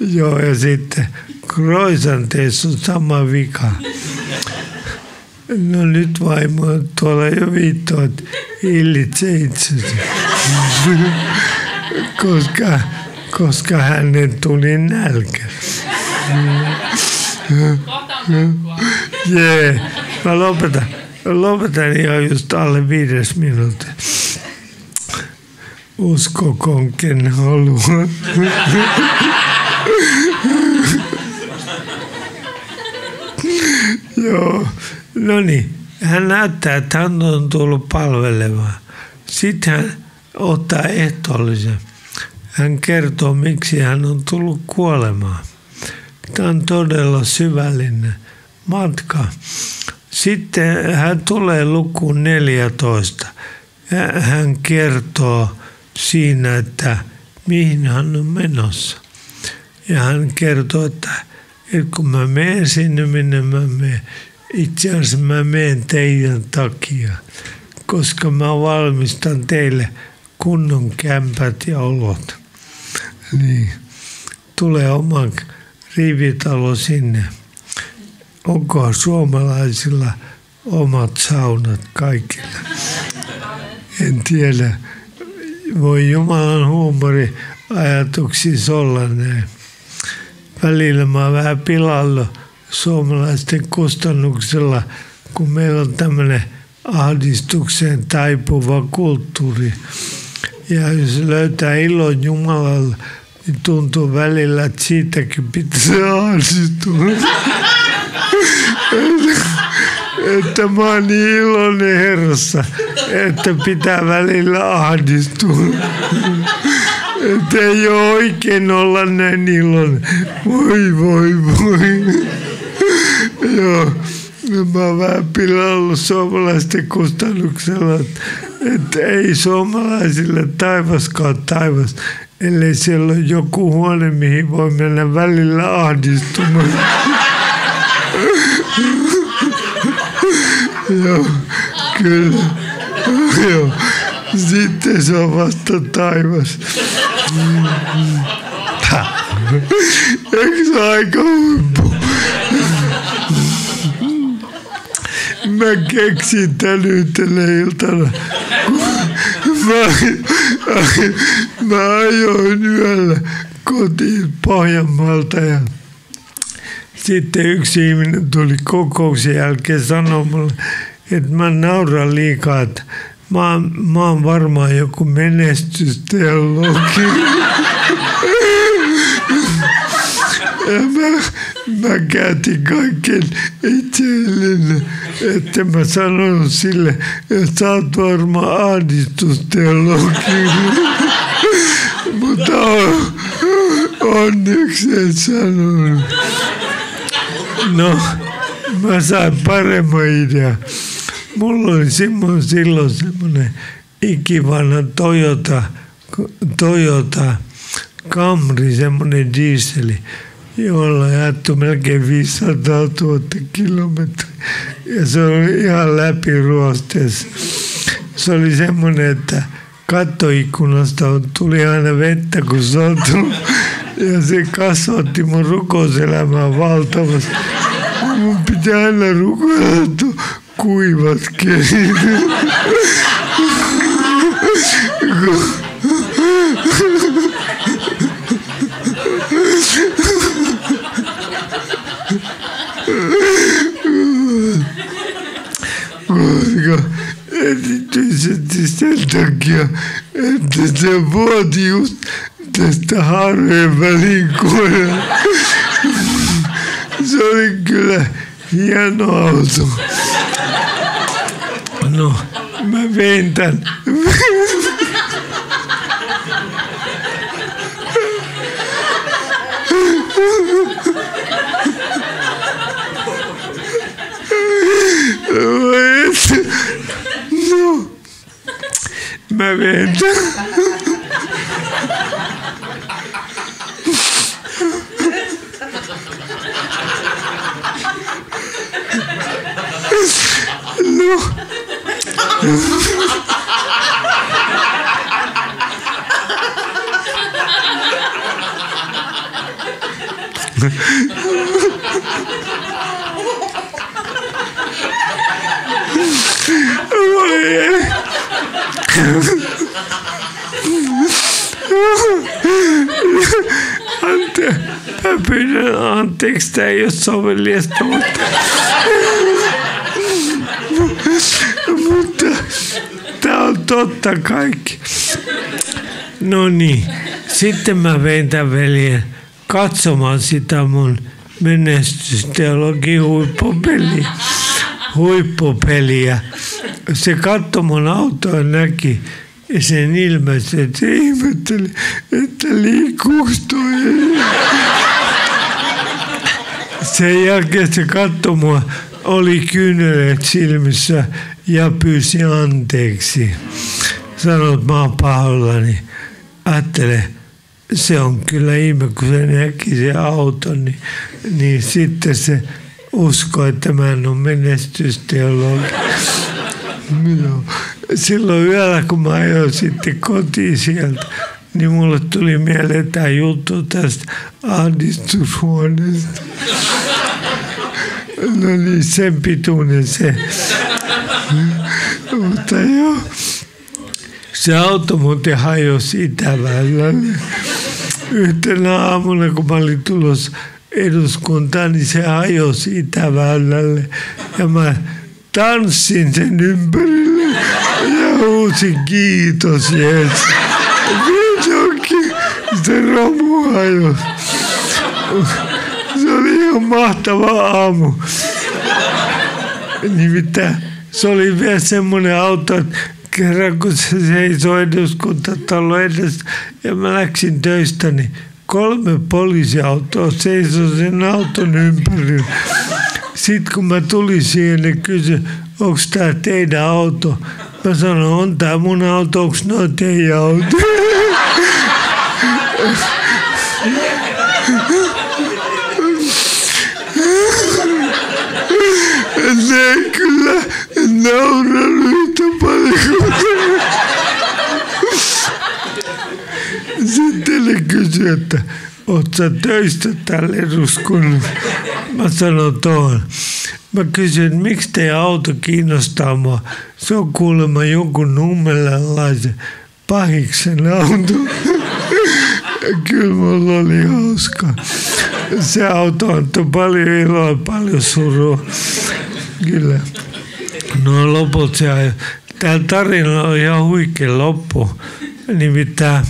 [laughs] Joo, ja sitten kroisanteissa on sama vika. No nyt vaimo tuolla jo viittoo, että hillitse itsesi. [laughs] koska, koska hänen tuli nälkä. Jee, yeah. mä lopetan. Lopetan ihan just alle viides minuutti. Uskokoon, ken haluaa. Joo, no niin. Hän näyttää, että hän on tullut palvelemaan. Sitten hän ottaa ehtoollisen. Hän kertoo, miksi hän on tullut kuolemaan. Tämä on todella syvällinen matka. Sitten hän tulee lukuun 14. Hän kertoo siinä, että mihin hän on menossa. Ja hän kertoo, että, että kun mä menen sinne, minne mä menen, itse asiassa mä menen teidän takia, koska mä valmistan teille kunnon kämpät ja olot. Niin, tulee oma rivitalo sinne. Onko suomalaisilla omat saunat kaikilla? En tiedä. Voi Jumalan huumori ajatuksissa olla näin. Välillä mä oon vähän pilalla suomalaisten kustannuksella kun meillä on tämmöinen ahdistukseen taipuva kulttuuri. Ja jos löytää ilon Jumalalla, niin tuntuu välillä, että siitäkin pitäisi ahdistua. [laughs] että mä oon niin iloinen Herrassa, että pitää välillä ahdistua. Että ei ole oikein olla näin iloinen. Voi, voi, voi. Joo. Mä oon vähän pilannut suomalaisten kustannuksella, että ei suomalaisille taivaskaan taivas, ellei siellä ole joku huone, mihin voi mennä välillä ahdistumaan. Joo, kyllä. Joo. Sitten se on vasta taivas. Eikö se aika huippu? Mä keksin tän yhtenä iltana. Mä, mä ajoin yöllä kotiin Pohjanmaalta ja sitten yksi ihminen tuli kokouksen jälkeen sanoa että mä nauran liikaa, että mä, mä oon varmaan joku menestysteologi. Ja mä, mä käytin kaiken itselleni, että mä sanon sille, että sä oot varmaan ahdistusteologi. Mutta on, onneksi en sanonut. No, mä sain paremman idean. Mulla oli semmoinen, silloin semmoinen ikivanha Toyota, Toyota Camry, semmoinen dieseli, jolla on jaettu melkein 500 000 kilometriä. Ja se oli ihan läpiruosteessa. Se oli semmoinen, että kattoikkunasta tuli aina vettä, kun Я zic, casă, timă rucozele mea, valtă, vă un pitea la rucoză, cui vă schierit. Говорю, это ты сидишь, так я, это завод, tästä harveen välin kohdalla. Se oli kyllä hieno auto. No, mä vein tän. No. Mä vein tän. At, jeg begynner å ha tekst jeg har sovet lest opp. Totta kaikki. No niin, sitten mä vein tämän veljen katsomaan sitä mun menestysteologi huippupeliä. huippupeliä. Se katsoi mun autoa näki ja sen ilmesi, että se ihmetteli, että liikkuuko toi. Sen jälkeen se katsoi mua, oli kyyneleet silmissä ja pyysi anteeksi. Sanoi, että mä oon pahoillani. Ajattele, se on kyllä ihme, kun se näki se auton, niin, niin sitten se uskoi, että mä en ole menestysteologi. Joo. Silloin yöllä, kun mä ajoin sitten kotiin sieltä, niin mulle tuli mieleen tämä juttu tästä ahdistushuoneesta. No niin, sen pituinen se. Mutta joo. Se auto muuten hajosi Itäväylälle. Yhtenä aamuna, kun mä olin tulossa eduskuntaan, niin se hajosi Itäväylälle. Ja mä tanssin sen ympärille ja huusin kiitos Jeesus. Se romu hajosi. Se oli ihan mahtava aamu. Nimittäin se oli vielä semmoinen auto, että kerran kun se seisoi eduskuntatalon edessä ja mä läksin töistä, niin kolme poliisiautoa seisoi sen auton ympärillä. Sitten kun mä tulin siihen, ne kysyi, onko tämä teidän auto? Mä sanoin, on tämä mun auto, onko noin teidän auto? [laughs] Ne kyllä nauranut yhtä paljon kuin Ne kysyi, että oot sä töistä tälle eduskunnassa? Mä sanon tuohon. Mä kysyin, että miksi teidän auto kiinnostaa mua? Se on kuulemma jonkun nummelalaisen pahiksen auto. [laughs] Kyllä mulla oli hauska. Se auto antoi paljon iloa, paljon surua. Kyllä. No loput se Tämä tarina on ihan huikea loppu. Nimittäin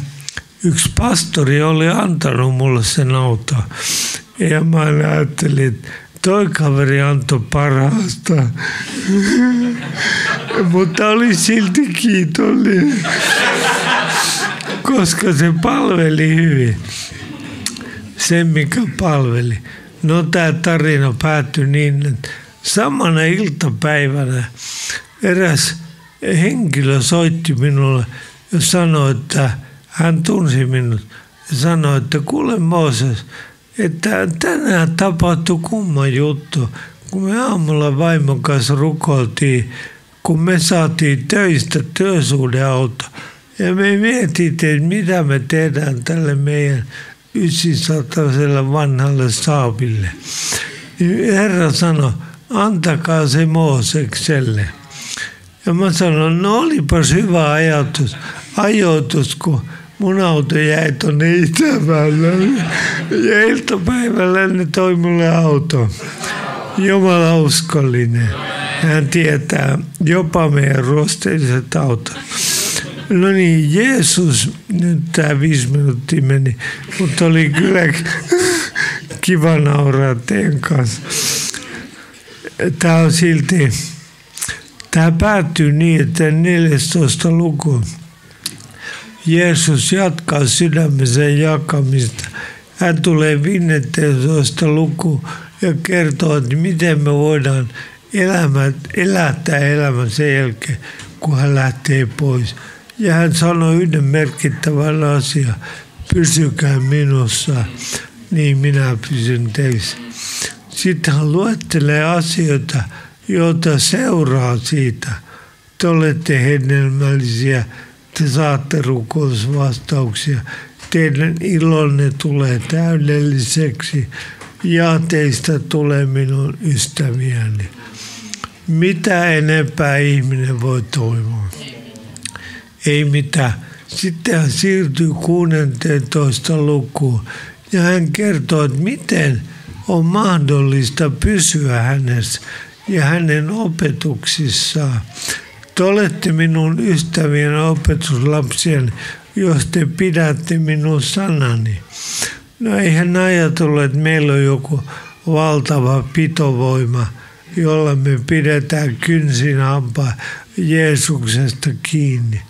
yksi pastori oli antanut mulle sen auton. Ja mä ajattelin, että toi kaveri antoi parhaasta. [laughs] Mutta oli silti kiitollinen, koska se palveli hyvin. Se, mikä palveli. No tämä tarina päättyi niin, että samana iltapäivänä eräs henkilö soitti minulle ja sanoi, että hän tunsi minut ja sanoi, että kuule Mooses, että tänään tapahtui kumma juttu, kun me aamulla vaimon kanssa rukoiltiin, kun me saatiin töistä työsuhdeauto. Ja me mietittiin, että mitä me tehdään tälle meidän 900 vanhalle saaville. Niin Herra sanoi, antakaa se Moosekselle. Ja mä sanoin, no olipas hyvä ajatus, ajoitus, kun mun auto jäi tuonne Itävälle. Ja iltapäivällä ne toi mulle auto. Jumala uskollinen. Hän tietää jopa meidän ruosteiset autot. No niin, Jeesus, nyt tämä viisi minuuttia meni, mutta oli kyllä kiva nauraa teidän kanssa. Tämä on silti, tämä päättyy niin, että 14 luku. Jeesus jatkaa sydämisen jakamista. Hän tulee 15 luku ja kertoo, että miten me voidaan elämä, elää tämä elämä sen jälkeen, kun hän lähtee pois. Ja hän sanoi yhden merkittävän asian, pysykää minussa, niin minä pysyn teissä. Sitten hän luettelee asioita, joita seuraa siitä. Te olette hedelmällisiä, te saatte rukousvastauksia, teidän ilonne tulee täydelliseksi ja teistä tulee minun ystäviäni. Mitä enempää ihminen voi toivoa? Ei mitään. Sitten hän siirtyy 16 lukuun ja hän kertoo, että miten on mahdollista pysyä hänessä ja hänen opetuksissaan. Te olette minun ystävien opetuslapsien, jos te pidätte minun sanani. No eihän ajatellut, että meillä on joku valtava pitovoima, jolla me pidetään kynsin hampaa Jeesuksesta kiinni.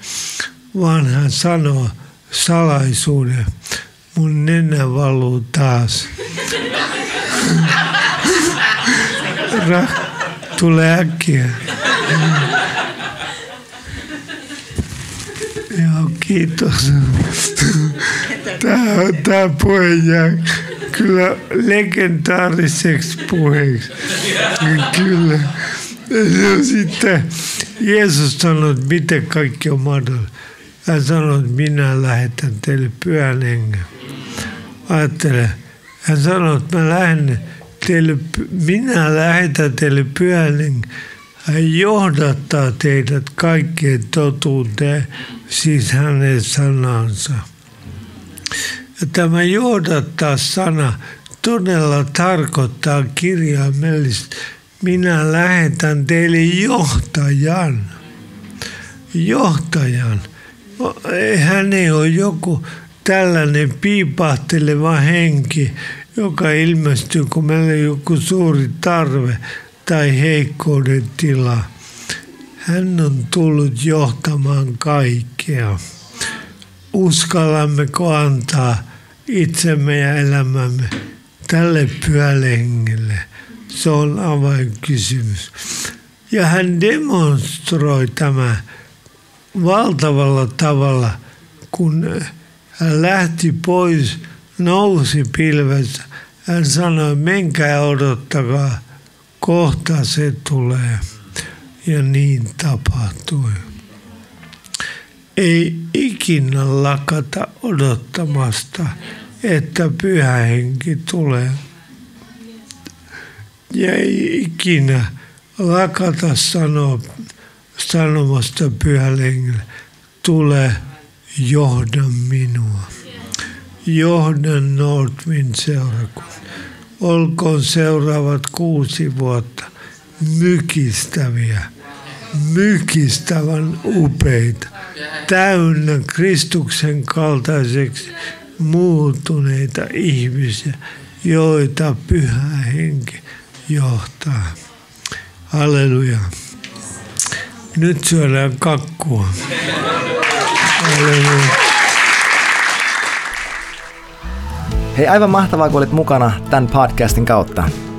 Vaan hän sanoo salaisuuden. Mun nenä valuu taas. Ra, tulee äkkiä. Joo, kiitos. Tämä, tämä puhe jää kyllä legendaariseksi puheeksi. Kyllä. Ja sitten Jeesus sanoi, että miten kaikki on mahdollista. Hän sanoi, että minä lähetän teille pyhän hengen. Ajattele, hän sanoi, että mä lähden teille, minä lähetän teille pyhän hengen. Hän johdattaa teidät kaikkeen totuuteen, siis hänen sanansa. Tämä johdattaa sana todella tarkoittaa kirjaimellisesti minä lähetän teille johtajan. Johtajan. Hän ei ole joku tällainen piipahteleva henki, joka ilmestyy, kun meillä on joku suuri tarve tai heikkouden tila. Hän on tullut johtamaan kaikkea. Uskallammeko antaa itsemme ja elämämme tälle pyhälle hengelle? Se on avainkysymys. Ja hän demonstroi tämä valtavalla tavalla, kun hän lähti pois, nousi pilvessä. Hän sanoi, menkää odottakaa, kohta se tulee. Ja niin tapahtui. Ei ikinä lakata odottamasta, että pyhä henki tulee. Ja ei ikinä lakata sanoa, sanomasta pyhälle tule johda minua. Johdan Nordwind seurakunnan. Olkoon seuraavat kuusi vuotta mykistäviä, mykistävän upeita, täynnä Kristuksen kaltaiseksi muuttuneita ihmisiä, joita pyhä henki johtaa. Halleluja. Nyt syödään kakkua. Halleluja. Hei, aivan mahtavaa, kun olit mukana tämän podcastin kautta.